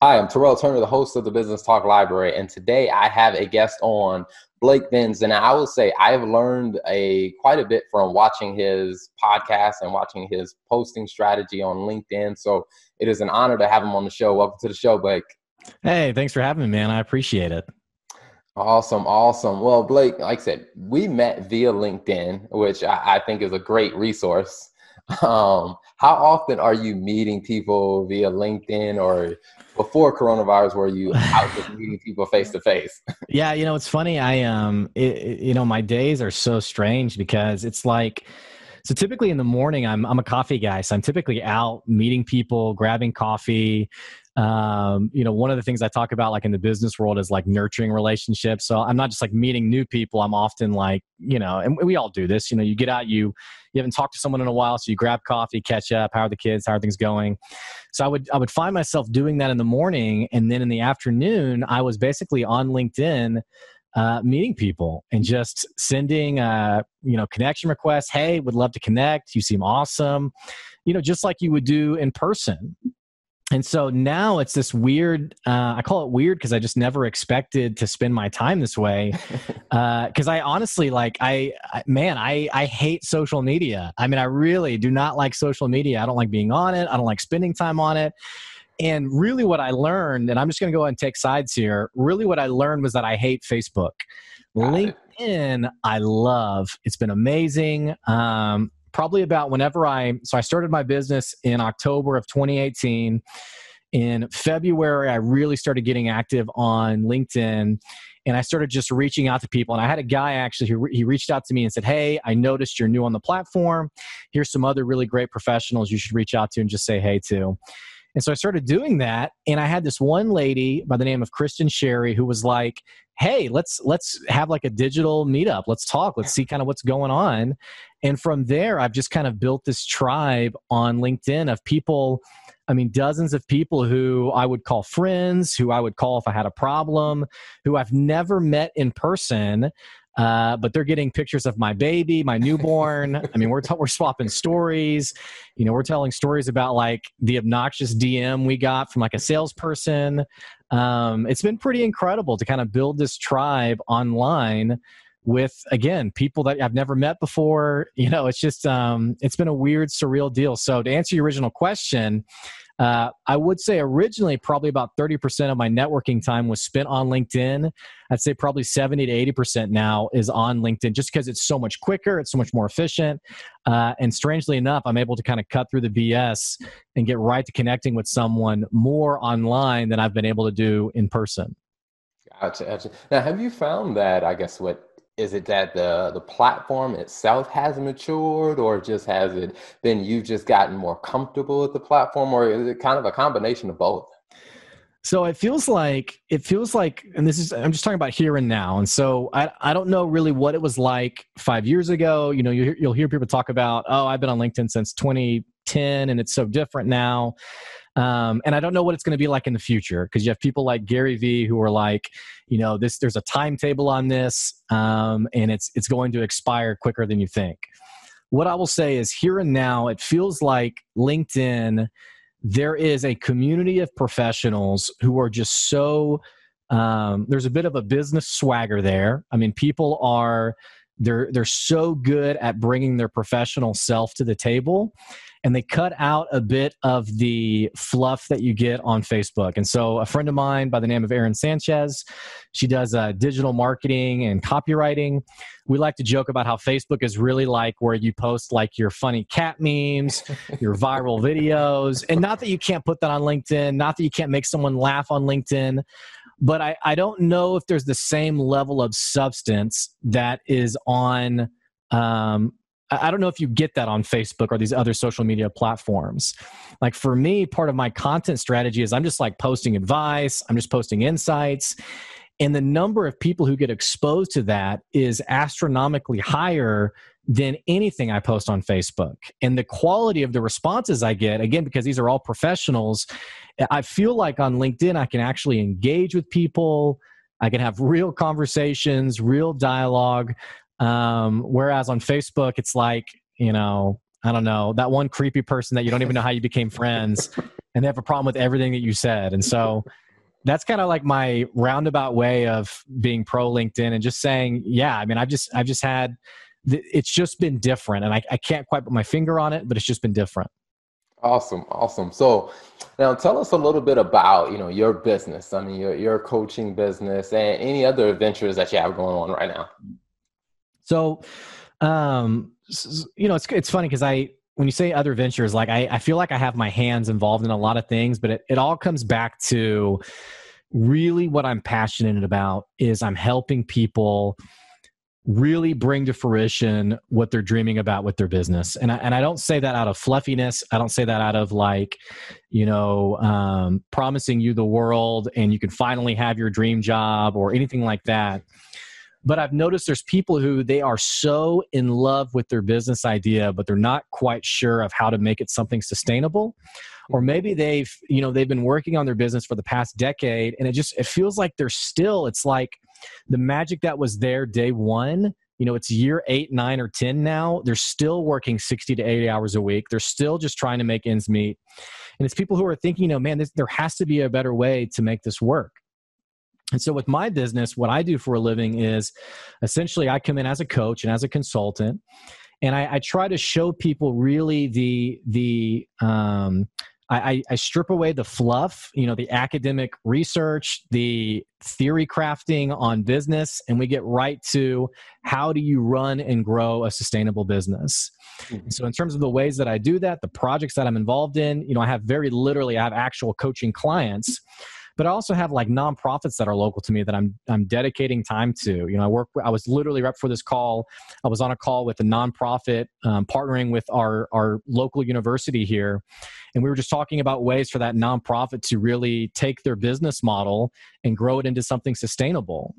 Hi, I'm Terrell Turner, the host of the Business Talk Library, and today I have a guest on, Blake Benz, and I will say I've learned a quite a bit from watching his podcast and watching his posting strategy on LinkedIn. So it is an honor to have him on the show. Welcome to the show, Blake. Hey, thanks for having me, man. I appreciate it. Awesome, awesome. Well, Blake, like I said, we met via LinkedIn, which I, I think is a great resource. Um, how often are you meeting people via LinkedIn or before coronavirus were you out just meeting people face to face? Yeah, you know, it's funny. I um, it, you know, my days are so strange because it's like. So typically in the morning, I'm I'm a coffee guy, so I'm typically out meeting people, grabbing coffee, um, you know, one of the things I talk about like in the business world is like nurturing relationships. So I'm not just like meeting new people. I'm often like, you know, and we all do this, you know, you get out, you, you haven't talked to someone in a while. So you grab coffee, catch up. How are the kids? How are things going? So I would, I would find myself doing that in the morning. And then in the afternoon, I was basically on LinkedIn, uh, meeting people and just sending, uh, you know, connection requests. Hey, would love to connect. You seem awesome. You know, just like you would do in person and so now it's this weird uh, i call it weird because i just never expected to spend my time this way because uh, i honestly like I, I, man I, I hate social media. I mean i really do not like social media. I don't like being on it. I don't like spending time on it. And really what i learned and i'm just going to go ahead and take sides here really what i learned was that i hate facebook. Got linkedin it. i love. It's been amazing. Um, probably about whenever I so I started my business in October of 2018. In February, I really started getting active on LinkedIn and I started just reaching out to people. And I had a guy actually who he reached out to me and said, Hey, I noticed you're new on the platform. Here's some other really great professionals you should reach out to and just say hey to. And so I started doing that. And I had this one lady by the name of Kristen Sherry who was like, hey let's let's have like a digital meetup let's talk let's see kind of what's going on and from there i've just kind of built this tribe on linkedin of people i mean dozens of people who i would call friends who i would call if i had a problem who i've never met in person uh, but they're getting pictures of my baby, my newborn. I mean, we're t- we're swapping stories. You know, we're telling stories about like the obnoxious DM we got from like a salesperson. Um, it's been pretty incredible to kind of build this tribe online with again people that I've never met before. You know, it's just um, it's been a weird, surreal deal. So to answer your original question, uh, I would say originally probably about 30% of my networking time was spent on LinkedIn. I'd say probably 70 to 80% now is on LinkedIn just because it's so much quicker, it's so much more efficient. Uh, and strangely enough, I'm able to kind of cut through the BS and get right to connecting with someone more online than I've been able to do in person. Gotcha, gotcha. Now, have you found that, I guess, what is it that the the platform itself has matured or just has it been you've just gotten more comfortable with the platform or is it kind of a combination of both? So it feels like it feels like and this is i'm just talking about here and now and so i, I don't know really what it was like five years ago. You know you, you'll hear people talk about oh i've been on linkedin since 2010 and it's so different now um, and I don't know what it's going to be like in the future because you have people like Gary Vee who are like, you know, this there's a timetable on this, um, and it's it's going to expire quicker than you think. What I will say is here and now, it feels like LinkedIn. There is a community of professionals who are just so. Um, there's a bit of a business swagger there. I mean, people are they're they're so good at bringing their professional self to the table and they cut out a bit of the fluff that you get on Facebook. And so, a friend of mine by the name of Erin Sanchez, she does uh, digital marketing and copywriting. We like to joke about how Facebook is really like where you post like your funny cat memes, your viral videos, and not that you can't put that on LinkedIn, not that you can't make someone laugh on LinkedIn but I, I don't know if there's the same level of substance that is on um, I don't know if you get that on Facebook or these other social media platforms. Like for me, part of my content strategy is I'm just like posting advice, I'm just posting insights. And the number of people who get exposed to that is astronomically higher than anything I post on Facebook. And the quality of the responses I get, again, because these are all professionals, I feel like on LinkedIn, I can actually engage with people. I can have real conversations, real dialogue. Um, whereas on Facebook, it's like, you know, I don't know, that one creepy person that you don't even know how you became friends. and they have a problem with everything that you said. And so that's kind of like my roundabout way of being pro LinkedIn and just saying, yeah, I mean, I've just, I've just had, it's just been different and I, I can't quite put my finger on it, but it's just been different. Awesome, awesome. So now tell us a little bit about you know your business. I mean your your coaching business and any other adventures that you have going on right now. So, um, you know, it's it's funny because I when you say other ventures, like I, I feel like I have my hands involved in a lot of things, but it, it all comes back to really what I'm passionate about is I'm helping people really bring to fruition what they're dreaming about with their business. And I, and I don't say that out of fluffiness. I don't say that out of like, you know, um, promising you the world and you can finally have your dream job or anything like that. But I've noticed there's people who they are so in love with their business idea, but they're not quite sure of how to make it something sustainable. Or mm-hmm. maybe they've, you know, they've been working on their business for the past decade and it just it feels like they're still, it's like the magic that was there day one you know it's year eight nine or ten now they're still working 60 to 80 hours a week. They're still just trying to make ends meet. And it's people who are thinking you know man this, there has to be a better way to make this work and so with my business what i do for a living is essentially i come in as a coach and as a consultant and I, I try to show people really the the um, I, I, strip away the fluff, you know, the academic research, the theory crafting on business, and we get right to how do you run and grow a sustainable business. Mm-hmm. So, in terms of the ways that I do that, the projects that I'm involved in, you know, I have very literally, I have actual coaching clients but I also have like nonprofits that are local to me that I'm I'm dedicating time to. You know, I work. I was literally right for this call. I was on a call with a nonprofit um, partnering with our our local university here, and we were just talking about ways for that nonprofit to really take their business model and grow it into something sustainable.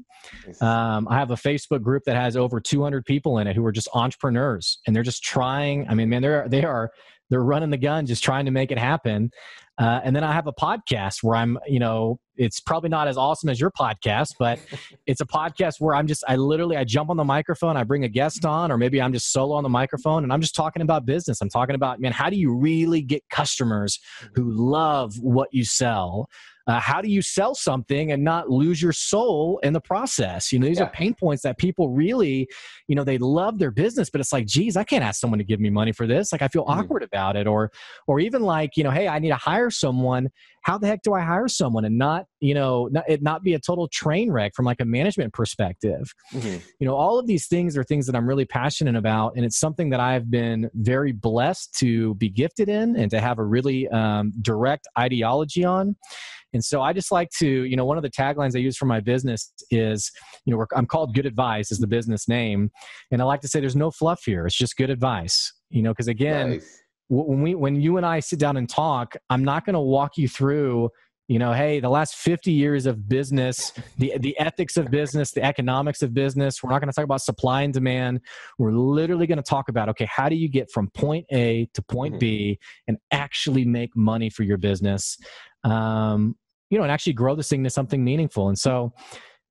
Um, I have a Facebook group that has over 200 people in it who are just entrepreneurs, and they're just trying. I mean, man, they're they are they're running the gun, just trying to make it happen. Uh, and then I have a podcast where I'm, you know, it's probably not as awesome as your podcast, but it's a podcast where I'm just, I literally, I jump on the microphone, I bring a guest on, or maybe I'm just solo on the microphone and I'm just talking about business. I'm talking about, man, how do you really get customers who love what you sell? Uh, how do you sell something and not lose your soul in the process? You know, these yeah. are pain points that people really, you know, they love their business, but it's like, geez, I can't ask someone to give me money for this. Like, I feel mm-hmm. awkward about it, or, or even like, you know, hey, I need to hire someone. How the heck do I hire someone and not, you know, not, it not be a total train wreck from like a management perspective? Mm-hmm. You know, all of these things are things that I'm really passionate about, and it's something that I've been very blessed to be gifted in and to have a really um, direct ideology on. And so I just like to, you know, one of the taglines I use for my business is, you know, I'm called Good Advice is the business name, and I like to say there's no fluff here. It's just good advice. You know, because again, nice. when we when you and I sit down and talk, I'm not going to walk you through you know hey the last 50 years of business the the ethics of business the economics of business we're not going to talk about supply and demand we're literally going to talk about okay how do you get from point a to point mm-hmm. b and actually make money for your business um, you know, and actually grow this thing to something meaningful. And so,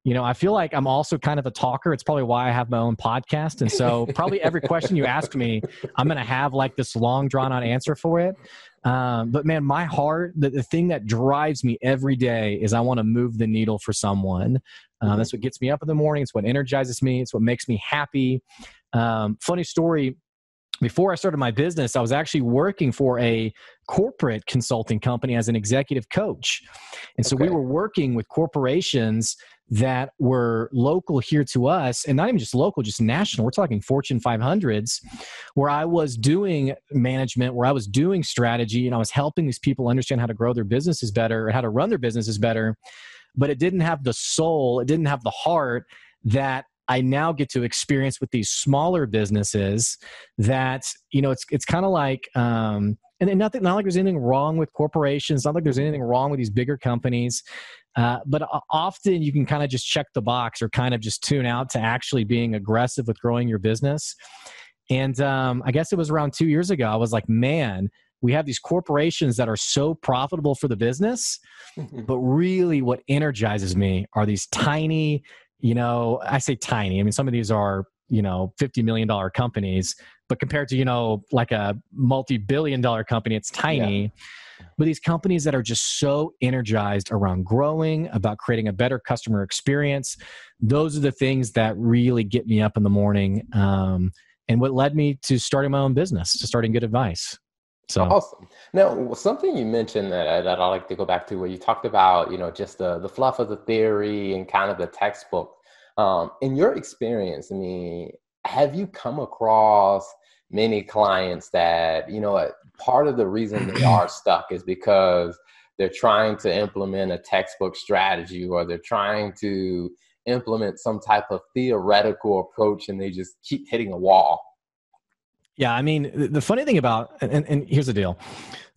you know, I feel like I'm also kind of a talker. It's probably why I have my own podcast. And so, probably every question you ask me, I'm going to have like this long, drawn out answer for it. Um, but man, my heart, the, the thing that drives me every day is I want to move the needle for someone. Um, that's what gets me up in the morning. It's what energizes me. It's what makes me happy. Um, funny story before I started my business, I was actually working for a corporate consulting company as an executive coach. And so okay. we were working with corporations that were local here to us, and not even just local, just national. We're talking Fortune 500s, where I was doing management, where I was doing strategy, and I was helping these people understand how to grow their businesses better, how to run their businesses better. But it didn't have the soul, it didn't have the heart that I now get to experience with these smaller businesses that you know it's it's kind of like um, and nothing not like there's anything wrong with corporations not like there's anything wrong with these bigger companies uh, but often you can kind of just check the box or kind of just tune out to actually being aggressive with growing your business. And um, i guess it was around two years ago i was like man we have these corporations that are so profitable for the business but really what energizes me are these tiny you know, I say tiny. I mean, some of these are, you know, $50 million companies, but compared to, you know, like a multi billion dollar company, it's tiny. Yeah. but these companies that are just so energized around growing, about creating a better customer experience. Those are the things that really get me up in the morning. Um, and what led me to starting my own business, to starting good advice. So awesome. Now, something you mentioned that, that I like to go back to, where you talked about, you know, just the the fluff of the theory and kind of the textbook. Um, in your experience, I mean, have you come across many clients that, you know, part of the reason they are stuck is because they're trying to implement a textbook strategy or they're trying to implement some type of theoretical approach and they just keep hitting a wall yeah, I mean, the funny thing about, and, and here's the deal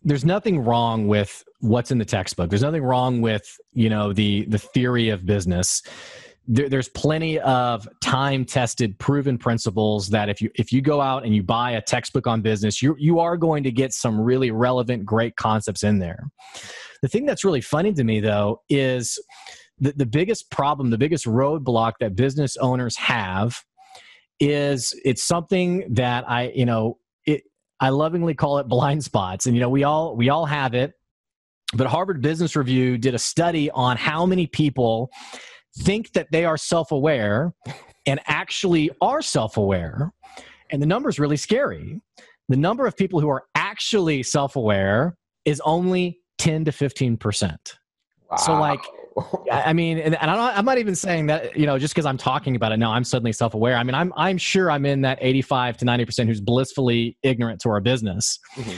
there's nothing wrong with what's in the textbook. There's nothing wrong with, you know, the, the theory of business. There, there's plenty of time tested proven principles that if you if you go out and you buy a textbook on business you you are going to get some really relevant great concepts in there the thing that's really funny to me though is the, the biggest problem the biggest roadblock that business owners have is it's something that I, you know, it I lovingly call it blind spots. And you know, we all we all have it. But Harvard Business Review did a study on how many people think that they are self-aware and actually are self-aware. And the number is really scary. The number of people who are actually self-aware is only 10 to 15%. Wow. So like I mean, and, and I'm, not, I'm not even saying that you know just because I'm talking about it now, I'm suddenly self-aware. I mean, I'm I'm sure I'm in that 85 to 90 percent who's blissfully ignorant to our business. Mm-hmm.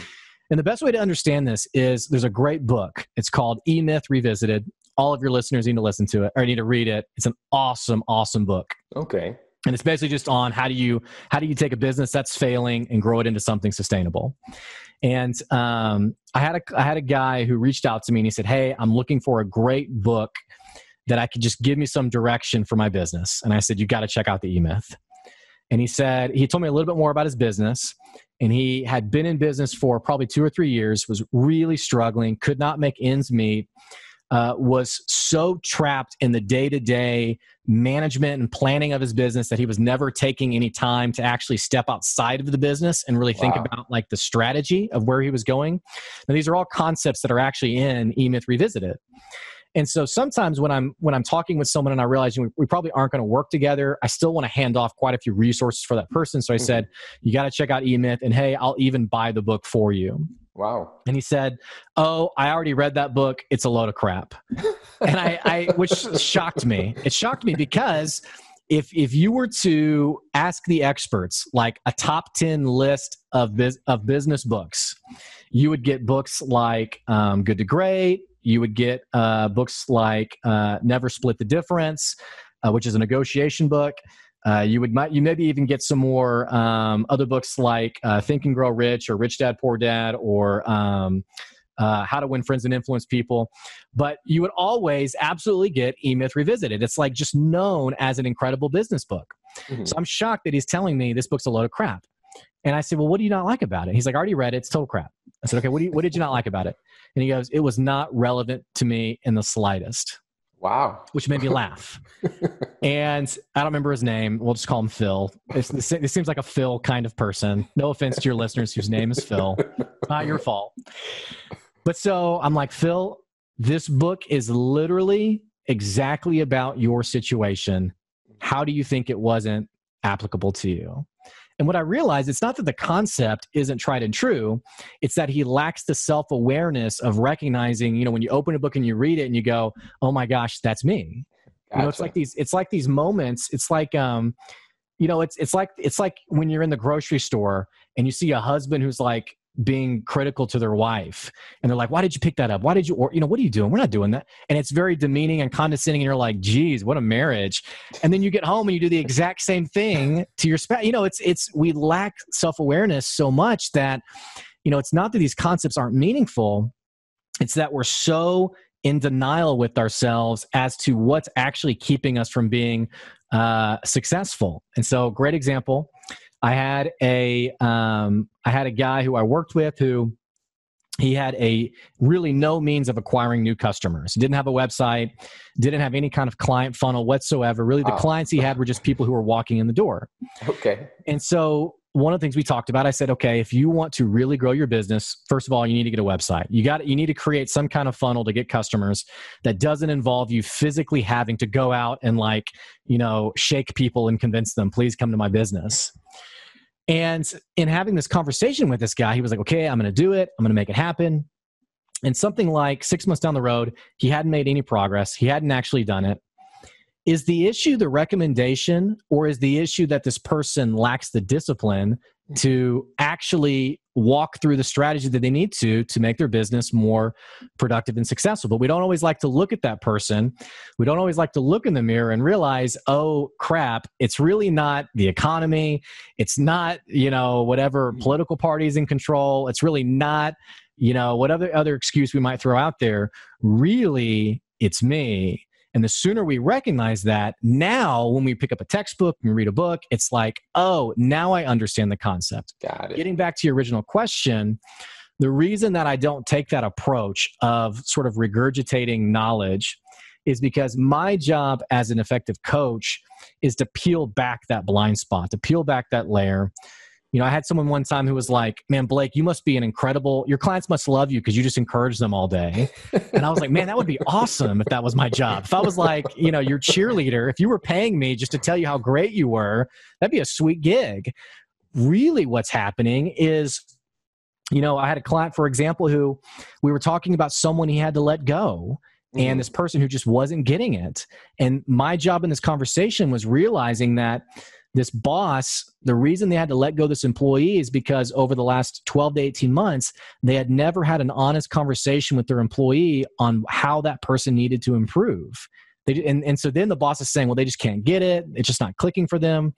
And the best way to understand this is there's a great book. It's called E Myth Revisited. All of your listeners need to listen to it or need to read it. It's an awesome, awesome book. Okay. And it's basically just on how do you how do you take a business that's failing and grow it into something sustainable. And um, I had a I had a guy who reached out to me and he said, "Hey, I'm looking for a great book that I could just give me some direction for my business." And I said, "You got to check out the E Myth." And he said he told me a little bit more about his business, and he had been in business for probably two or three years, was really struggling, could not make ends meet, uh, was so trapped in the day to day management and planning of his business that he was never taking any time to actually step outside of the business and really wow. think about like the strategy of where he was going. Now, these are all concepts that are actually in E Myth Revisited. And so sometimes when I'm when I'm talking with someone and I realize we, we probably aren't going to work together, I still want to hand off quite a few resources for that person. So I mm-hmm. said, you got to check out E Myth, and hey, I'll even buy the book for you. Wow. And he said, Oh, I already read that book. It's a load of crap. and I, I, which shocked me. It shocked me because if, if you were to ask the experts, like a top 10 list of, biz, of business books, you would get books like um, Good to Great. You would get uh, books like uh, Never Split the Difference, uh, which is a negotiation book. Uh, you would might you maybe even get some more um, other books like uh, Think and Grow Rich or Rich Dad Poor Dad or um, uh, How to Win Friends and Influence People. But you would always absolutely get E Myth Revisited. It's like just known as an incredible business book. Mm-hmm. So I'm shocked that he's telling me this book's a load of crap. And I said, Well, what do you not like about it? He's like, I already read it. It's total crap. I said, Okay, what, do you, what did you not like about it? And he goes, It was not relevant to me in the slightest. Wow. Which made me laugh. and I don't remember his name. We'll just call him Phil. It's, it seems like a Phil kind of person. No offense to your listeners whose name is Phil. Not your fault. But so I'm like, Phil, this book is literally exactly about your situation. How do you think it wasn't applicable to you? And what I realized, it's not that the concept isn't tried and true, it's that he lacks the self awareness of recognizing, you know, when you open a book and you read it and you go, oh my gosh, that's me. Gotcha. You know, it's like these, it's like these moments. It's like, um, you know, it's it's like it's like when you're in the grocery store and you see a husband who's like being critical to their wife. And they're like why did you pick that up? Why did you or you know what are you doing? We're not doing that. And it's very demeaning and condescending and you're like geez what a marriage. And then you get home and you do the exact same thing to your spouse you know it's it's we lack self-awareness so much that you know it's not that these concepts aren't meaningful it's that we're so in denial with ourselves as to what's actually keeping us from being uh, successful. And so great example I had a um, I had a guy who I worked with who he had a really no means of acquiring new customers. He didn't have a website, didn't have any kind of client funnel whatsoever. Really, the clients he had were just people who were walking in the door. Okay. And so one of the things we talked about, I said, okay, if you want to really grow your business, first of all, you need to get a website. You got you need to create some kind of funnel to get customers that doesn't involve you physically having to go out and like, you know, shake people and convince them, please come to my business. And in having this conversation with this guy, he was like, okay, I'm going to do it. I'm going to make it happen. And something like six months down the road, he hadn't made any progress. He hadn't actually done it. Is the issue the recommendation, or is the issue that this person lacks the discipline to actually walk through the strategy that they need to to make their business more productive and successful. But we don't always like to look at that person. We don't always like to look in the mirror and realize oh crap it's really not the economy. It's not you know whatever mm-hmm. political parties in control. It's really not you know whatever other excuse we might throw out there. Really it's me and the sooner we recognize that, now when we pick up a textbook and read a book, it's like, oh, now I understand the concept. Got it. Getting back to your original question, the reason that I don't take that approach of sort of regurgitating knowledge is because my job as an effective coach is to peel back that blind spot, to peel back that layer you know, I had someone one time who was like, "Man, Blake, you must be an incredible. Your clients must love you because you just encourage them all day." And I was like, "Man, that would be awesome if that was my job. If I was like, you know, your cheerleader, if you were paying me just to tell you how great you were, that'd be a sweet gig." Really, what's happening is you know, I had a client, for example, who we were talking about someone he had to let go. And mm-hmm. this person who just wasn't getting it. And my job in this conversation was realizing that this boss, the reason they had to let go this employee is because over the last 12 to 18 months, they had never had an honest conversation with their employee on how that person needed to improve. They, and, and so then the boss is saying, well, they just can't get it. It's just not clicking for them.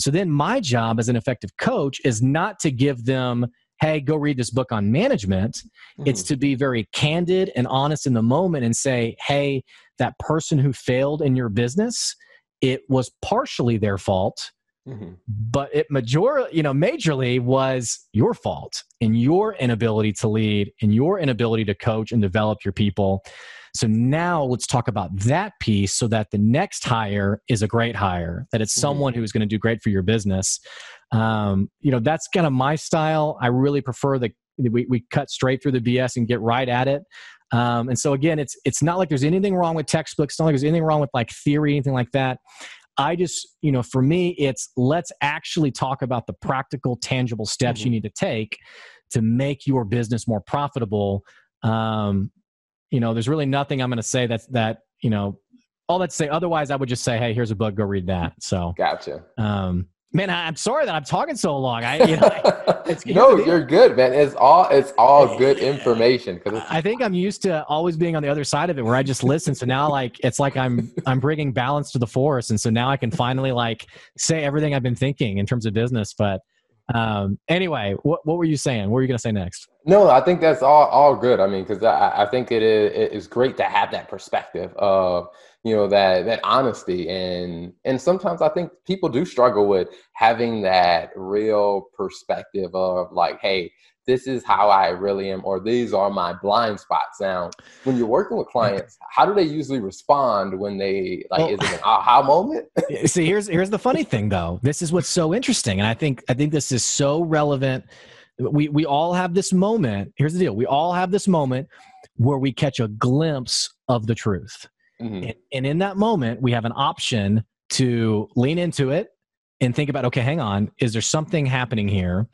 So then my job as an effective coach is not to give them, hey, go read this book on management. Mm-hmm. It's to be very candid and honest in the moment and say, hey, that person who failed in your business, it was partially their fault Mm-hmm. But it major, you know, majorly was your fault and your inability to lead and your inability to coach and develop your people. So now let's talk about that piece so that the next hire is a great hire, that it's mm-hmm. someone who is going to do great for your business. Um, you know, that's kind of my style. I really prefer that we, we cut straight through the BS and get right at it. Um, and so again, it's it's not like there's anything wrong with textbooks. It's not like there's anything wrong with like theory, anything like that. I just, you know, for me, it's let's actually talk about the practical, tangible steps mm-hmm. you need to take to make your business more profitable. Um, you know, there's really nothing I'm going to say that's that, you know, all that to say. Otherwise, I would just say, hey, here's a book, go read that. So, gotcha. Um, Man, I'm sorry that I'm talking so long. I, you know, it's, no, you're good, man. It's all it's all good information. Because I think I'm used to always being on the other side of it, where I just listen. So now, like, it's like I'm I'm bringing balance to the force, and so now I can finally like say everything I've been thinking in terms of business. But um, anyway, what what were you saying? What were you going to say next? No, I think that's all all good. I mean, because I, I think it is it is great to have that perspective of you know that that honesty. And and sometimes i think people do struggle with having that real perspective of like hey this is how i really am or these are my blind spots. Now when you're working with clients how do they usually respond when they like well, is it an aha moment? See here's here's the funny thing though. This is what's so interesting and i think i think this is so relevant. We we all have this moment here's the deal we all have this moment where we catch a glimpse of the truth Mm-hmm. And, and in that moment, we have an option to lean into it and think about okay, hang on, is there something happening here?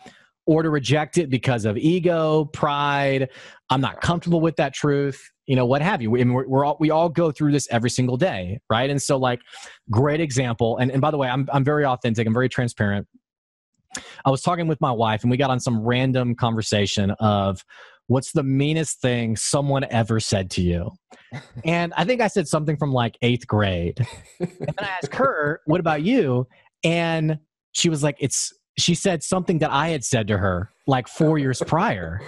Or to reject it because of ego, pride, I'm not comfortable with that truth, you know, what have you. I mean, we're, we're all, we all go through this every single day, right? And so, like, great example. And, and by the way, I'm, I'm very authentic, I'm very transparent. I was talking with my wife, and we got on some random conversation of what's the meanest thing someone ever said to you? and I think I said something from like eighth grade. and then I asked her, what about you? And she was like, it's, she said something that I had said to her like four years prior.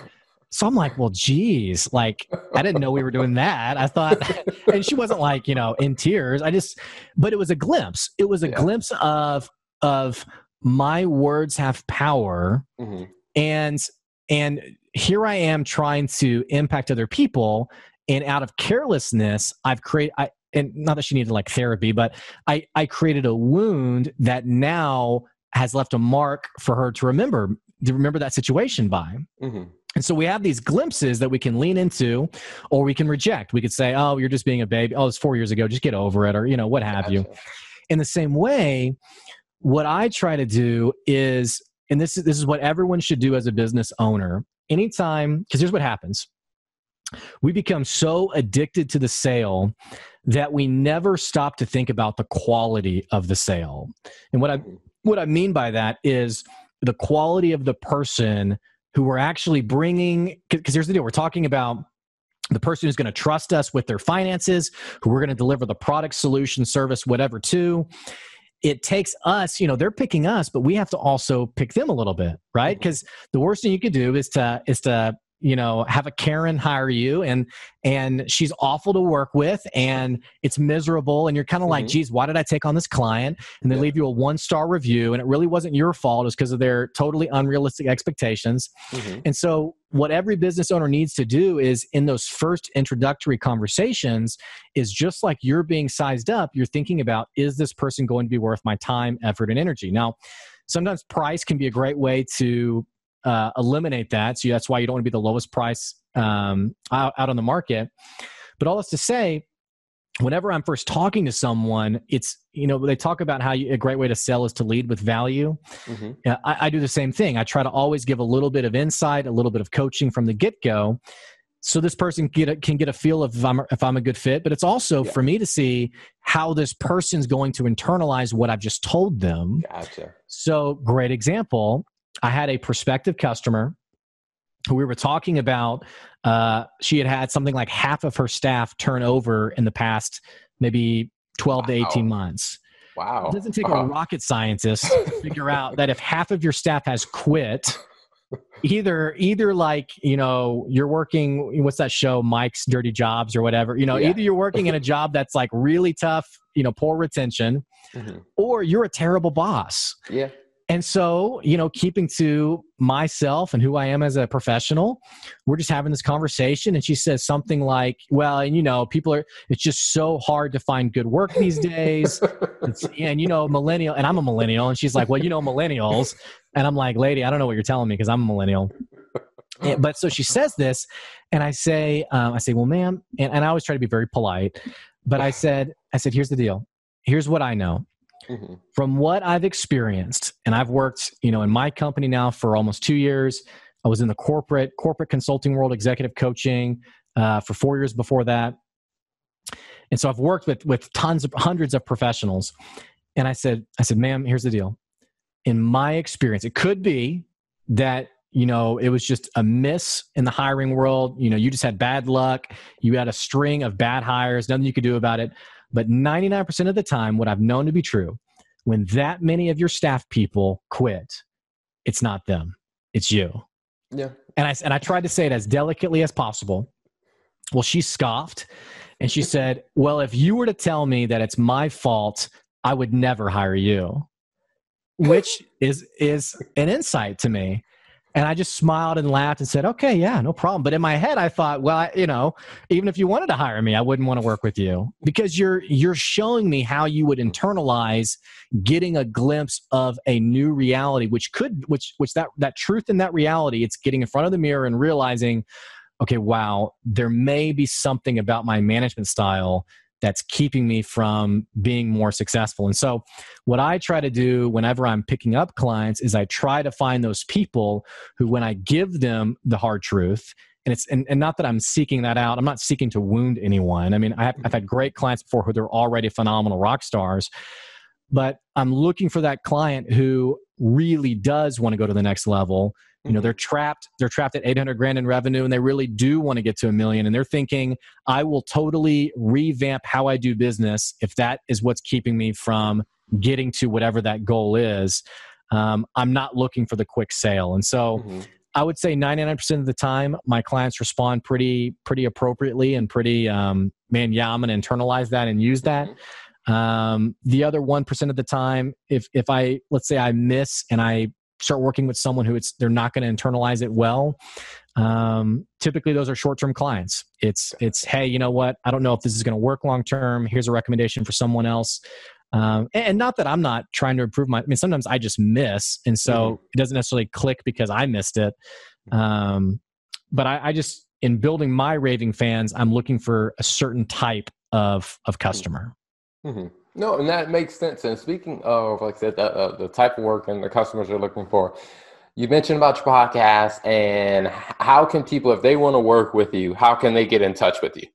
So I'm like, well, geez, like I didn't know we were doing that. I thought, and she wasn't like, you know, in tears. I just, but it was a glimpse. It was a yeah. glimpse of, of my words have power. Mm-hmm. And, and here I am trying to impact other people, and out of carelessness, I've created. I, and not that she needed like therapy, but I I created a wound that now has left a mark for her to remember to remember that situation by. Mm-hmm. And so we have these glimpses that we can lean into or we can reject. We could say, oh, you're just being a baby. Oh, it's four years ago. Just get over it or, you know, what have gotcha. you. In the same way, what I try to do is, and this is, this is what everyone should do as a business owner. Anytime, because here's what happens we become so addicted to the sale that we never stop to think about the quality of the sale. And what I what I mean by that is the quality of the person who we're actually bringing because here's the deal we're talking about the person who's going to trust us with their finances who we're going to deliver the product solution service whatever to it takes us you know they're picking us but we have to also pick them a little bit right because mm-hmm. the worst thing you could do is to is to you know have a karen hire you and and she's awful to work with and it's miserable and you're kind of mm-hmm. like geez why did i take on this client and they yeah. leave you a one star review and it really wasn't your fault it was because of their totally unrealistic expectations mm-hmm. and so what every business owner needs to do is in those first introductory conversations is just like you're being sized up you're thinking about is this person going to be worth my time effort and energy now sometimes price can be a great way to uh, eliminate that. So that's why you don't want to be the lowest price um, out, out on the market. But all this to say, whenever I'm first talking to someone, it's, you know, they talk about how you, a great way to sell is to lead with value. Mm-hmm. Yeah, I, I do the same thing. I try to always give a little bit of insight, a little bit of coaching from the get go. So this person get a, can get a feel of if I'm, if I'm a good fit, but it's also yeah. for me to see how this person's going to internalize what I've just told them. Gotcha. So great example. I had a prospective customer who we were talking about. Uh, she had had something like half of her staff turn over in the past maybe 12 wow. to 18 months. Wow. It doesn't take a rocket scientist to figure out that if half of your staff has quit, either either like you know you're working what's that show mike's dirty jobs or whatever you know yeah. either you're working in a job that's like really tough you know poor retention mm-hmm. or you're a terrible boss yeah and so, you know, keeping to myself and who I am as a professional, we're just having this conversation. And she says something like, Well, and you know, people are, it's just so hard to find good work these days. and, you know, millennial, and I'm a millennial. And she's like, Well, you know, millennials. And I'm like, Lady, I don't know what you're telling me because I'm a millennial. And, but so she says this, and I say, um, I say, Well, ma'am, and, and I always try to be very polite, but I said, I said, Here's the deal. Here's what I know Mm-hmm. From what I've experienced, and I've worked, you know, in my company now for almost two years. I was in the corporate corporate consulting world, executive coaching uh, for four years before that, and so I've worked with with tons of hundreds of professionals. And I said, I said, ma'am, here's the deal. In my experience, it could be that you know it was just a miss in the hiring world. You know, you just had bad luck. You had a string of bad hires, nothing you could do about it. But 99% of the time, what I've known to be true, when that many of your staff people quit, it's not them, it's you. Yeah. And I, and I tried to say it as delicately as possible. Well, she scoffed and she said, Well, if you were to tell me that it's my fault, I would never hire you, which is, is an insight to me. And I just smiled and laughed and said, okay, yeah, no problem. But in my head, I thought, well, I, you know, even if you wanted to hire me, I wouldn't want to work with you because you're, you're showing me how you would internalize getting a glimpse of a new reality, which could, which, which that, that truth in that reality, it's getting in front of the mirror and realizing, okay, wow, there may be something about my management style that's keeping me from being more successful. And so, what I try to do whenever I'm picking up clients is I try to find those people who, when I give them the hard truth, and it's and, and not that I'm seeking that out. I'm not seeking to wound anyone. I mean, I have, I've had great clients before who they're already phenomenal rock stars, but I'm looking for that client who really does want to go to the next level you know, mm-hmm. they're trapped, they're trapped at 800 grand in revenue and they really do want to get to a million. And they're thinking, I will totally revamp how I do business if that is what's keeping me from getting to whatever that goal is. Um, I'm not looking for the quick sale. And so mm-hmm. I would say 99% of the time, my clients respond pretty, pretty appropriately and pretty, um, man, yeah, I'm going to internalize that and use that. Mm-hmm. Um, the other 1% of the time, if, if I, let's say I miss and I start working with someone who it's they're not going to internalize it well um, typically those are short-term clients it's it's hey you know what i don't know if this is going to work long term here's a recommendation for someone else Um, and, and, not that I'm not trying to improve my, I mean, sometimes I just miss. And so mm-hmm. it doesn't necessarily click because I missed it. Um, but I, I, just, in building my raving fans, I'm looking for a certain type of, of customer. Mm-hmm. No, and that makes sense. And speaking of, like I said, the, uh, the type of work and the customers you're looking for, you mentioned about your podcast and how can people, if they want to work with you, how can they get in touch with you?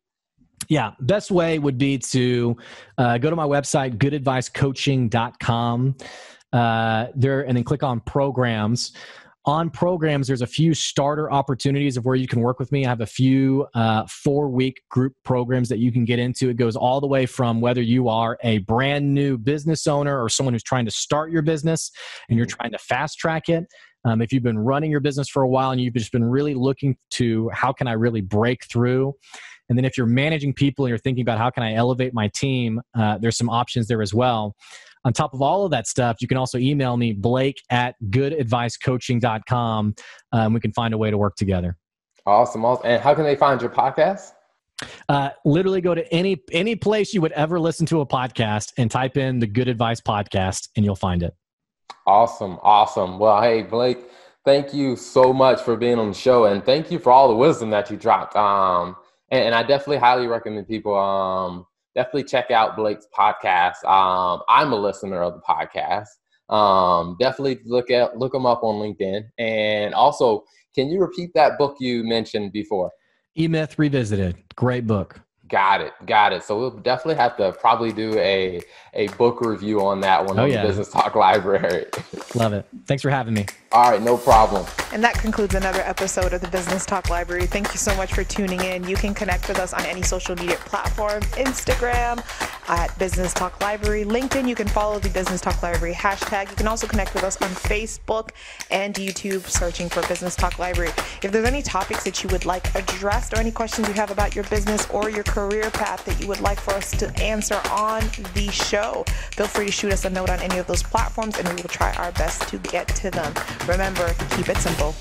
Yeah, best way would be to uh, go to my website, goodadvicecoaching.com. Uh, there, and then click on programs on programs there's a few starter opportunities of where you can work with me. I have a few uh, four week group programs that you can get into. It goes all the way from whether you are a brand new business owner or someone who's trying to start your business and you're trying to fast track it. Um, if you've been running your business for a while and you've just been really looking to how can i really break through? And then if you're managing people and you're thinking about how can i elevate my team uh, there's some options there as well on top of all of that stuff, you can also email me, blake at goodadvicecoaching.com. Um, we can find a way to work together. Awesome. awesome. And how can they find your podcast? Uh, literally go to any any place you would ever listen to a podcast and type in the Good Advice Podcast, and you'll find it. Awesome, awesome. Well, hey Blake, thank you so much for being on the show, and thank you for all the wisdom that you dropped. Um, and, and I definitely highly recommend people um definitely check out Blake's podcast. Um, I'm a listener of the podcast. Um, definitely look at look them up on LinkedIn. And also, can you repeat that book you mentioned before? E Myth Revisited. Great book. Got it. Got it. So we'll definitely have to probably do a a book review on that one oh, on yeah. the Business Talk Library. Love it. Thanks for having me. All right, no problem. And that concludes another episode of the Business Talk Library. Thank you so much for tuning in. You can connect with us on any social media platform, Instagram at Business Talk Library, LinkedIn. You can follow the Business Talk Library hashtag. You can also connect with us on Facebook and YouTube, searching for Business Talk Library. If there's any topics that you would like addressed or any questions you have about your business or your career path that you would like for us to answer on the show, feel free to shoot us a note on any of those platforms and we will try our best to get to them. Remember, keep it simple.